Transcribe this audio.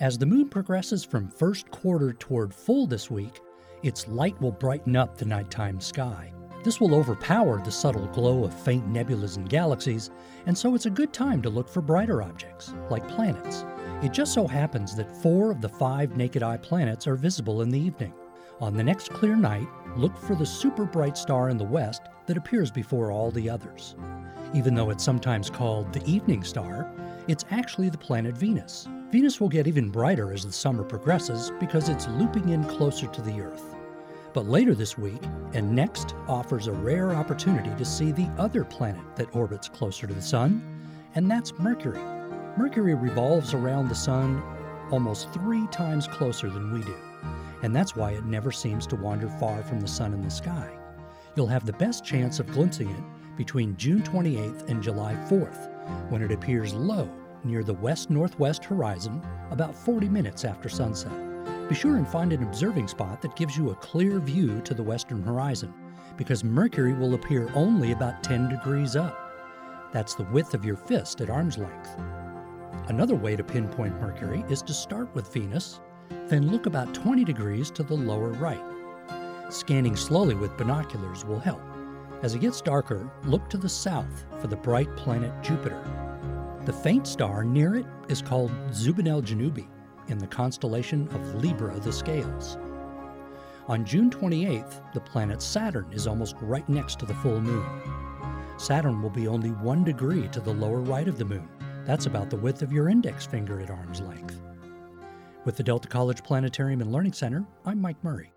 As the moon progresses from first quarter toward full this week, its light will brighten up the nighttime sky. This will overpower the subtle glow of faint nebulas and galaxies, and so it's a good time to look for brighter objects, like planets. It just so happens that four of the five naked eye planets are visible in the evening. On the next clear night, look for the super bright star in the west that appears before all the others. Even though it's sometimes called the evening star, it's actually the planet Venus. Venus will get even brighter as the summer progresses because it's looping in closer to the Earth. But later this week and next offers a rare opportunity to see the other planet that orbits closer to the Sun, and that's Mercury. Mercury revolves around the Sun almost three times closer than we do, and that's why it never seems to wander far from the Sun in the sky. You'll have the best chance of glimpsing it between June 28th and July 4th, when it appears low near the west northwest horizon about 40 minutes after sunset. Be sure and find an observing spot that gives you a clear view to the western horizon, because Mercury will appear only about 10 degrees up. That's the width of your fist at arm's length. Another way to pinpoint Mercury is to start with Venus, then look about 20 degrees to the lower right. Scanning slowly with binoculars will help. As it gets darker, look to the south for the bright planet Jupiter. The faint star near it is called Zubenelgenubi in the constellation of Libra the Scales. On June 28th, the planet Saturn is almost right next to the full moon. Saturn will be only one degree to the lower right of the moon. That's about the width of your index finger at arm's length. With the Delta College Planetarium and Learning Center, I'm Mike Murray.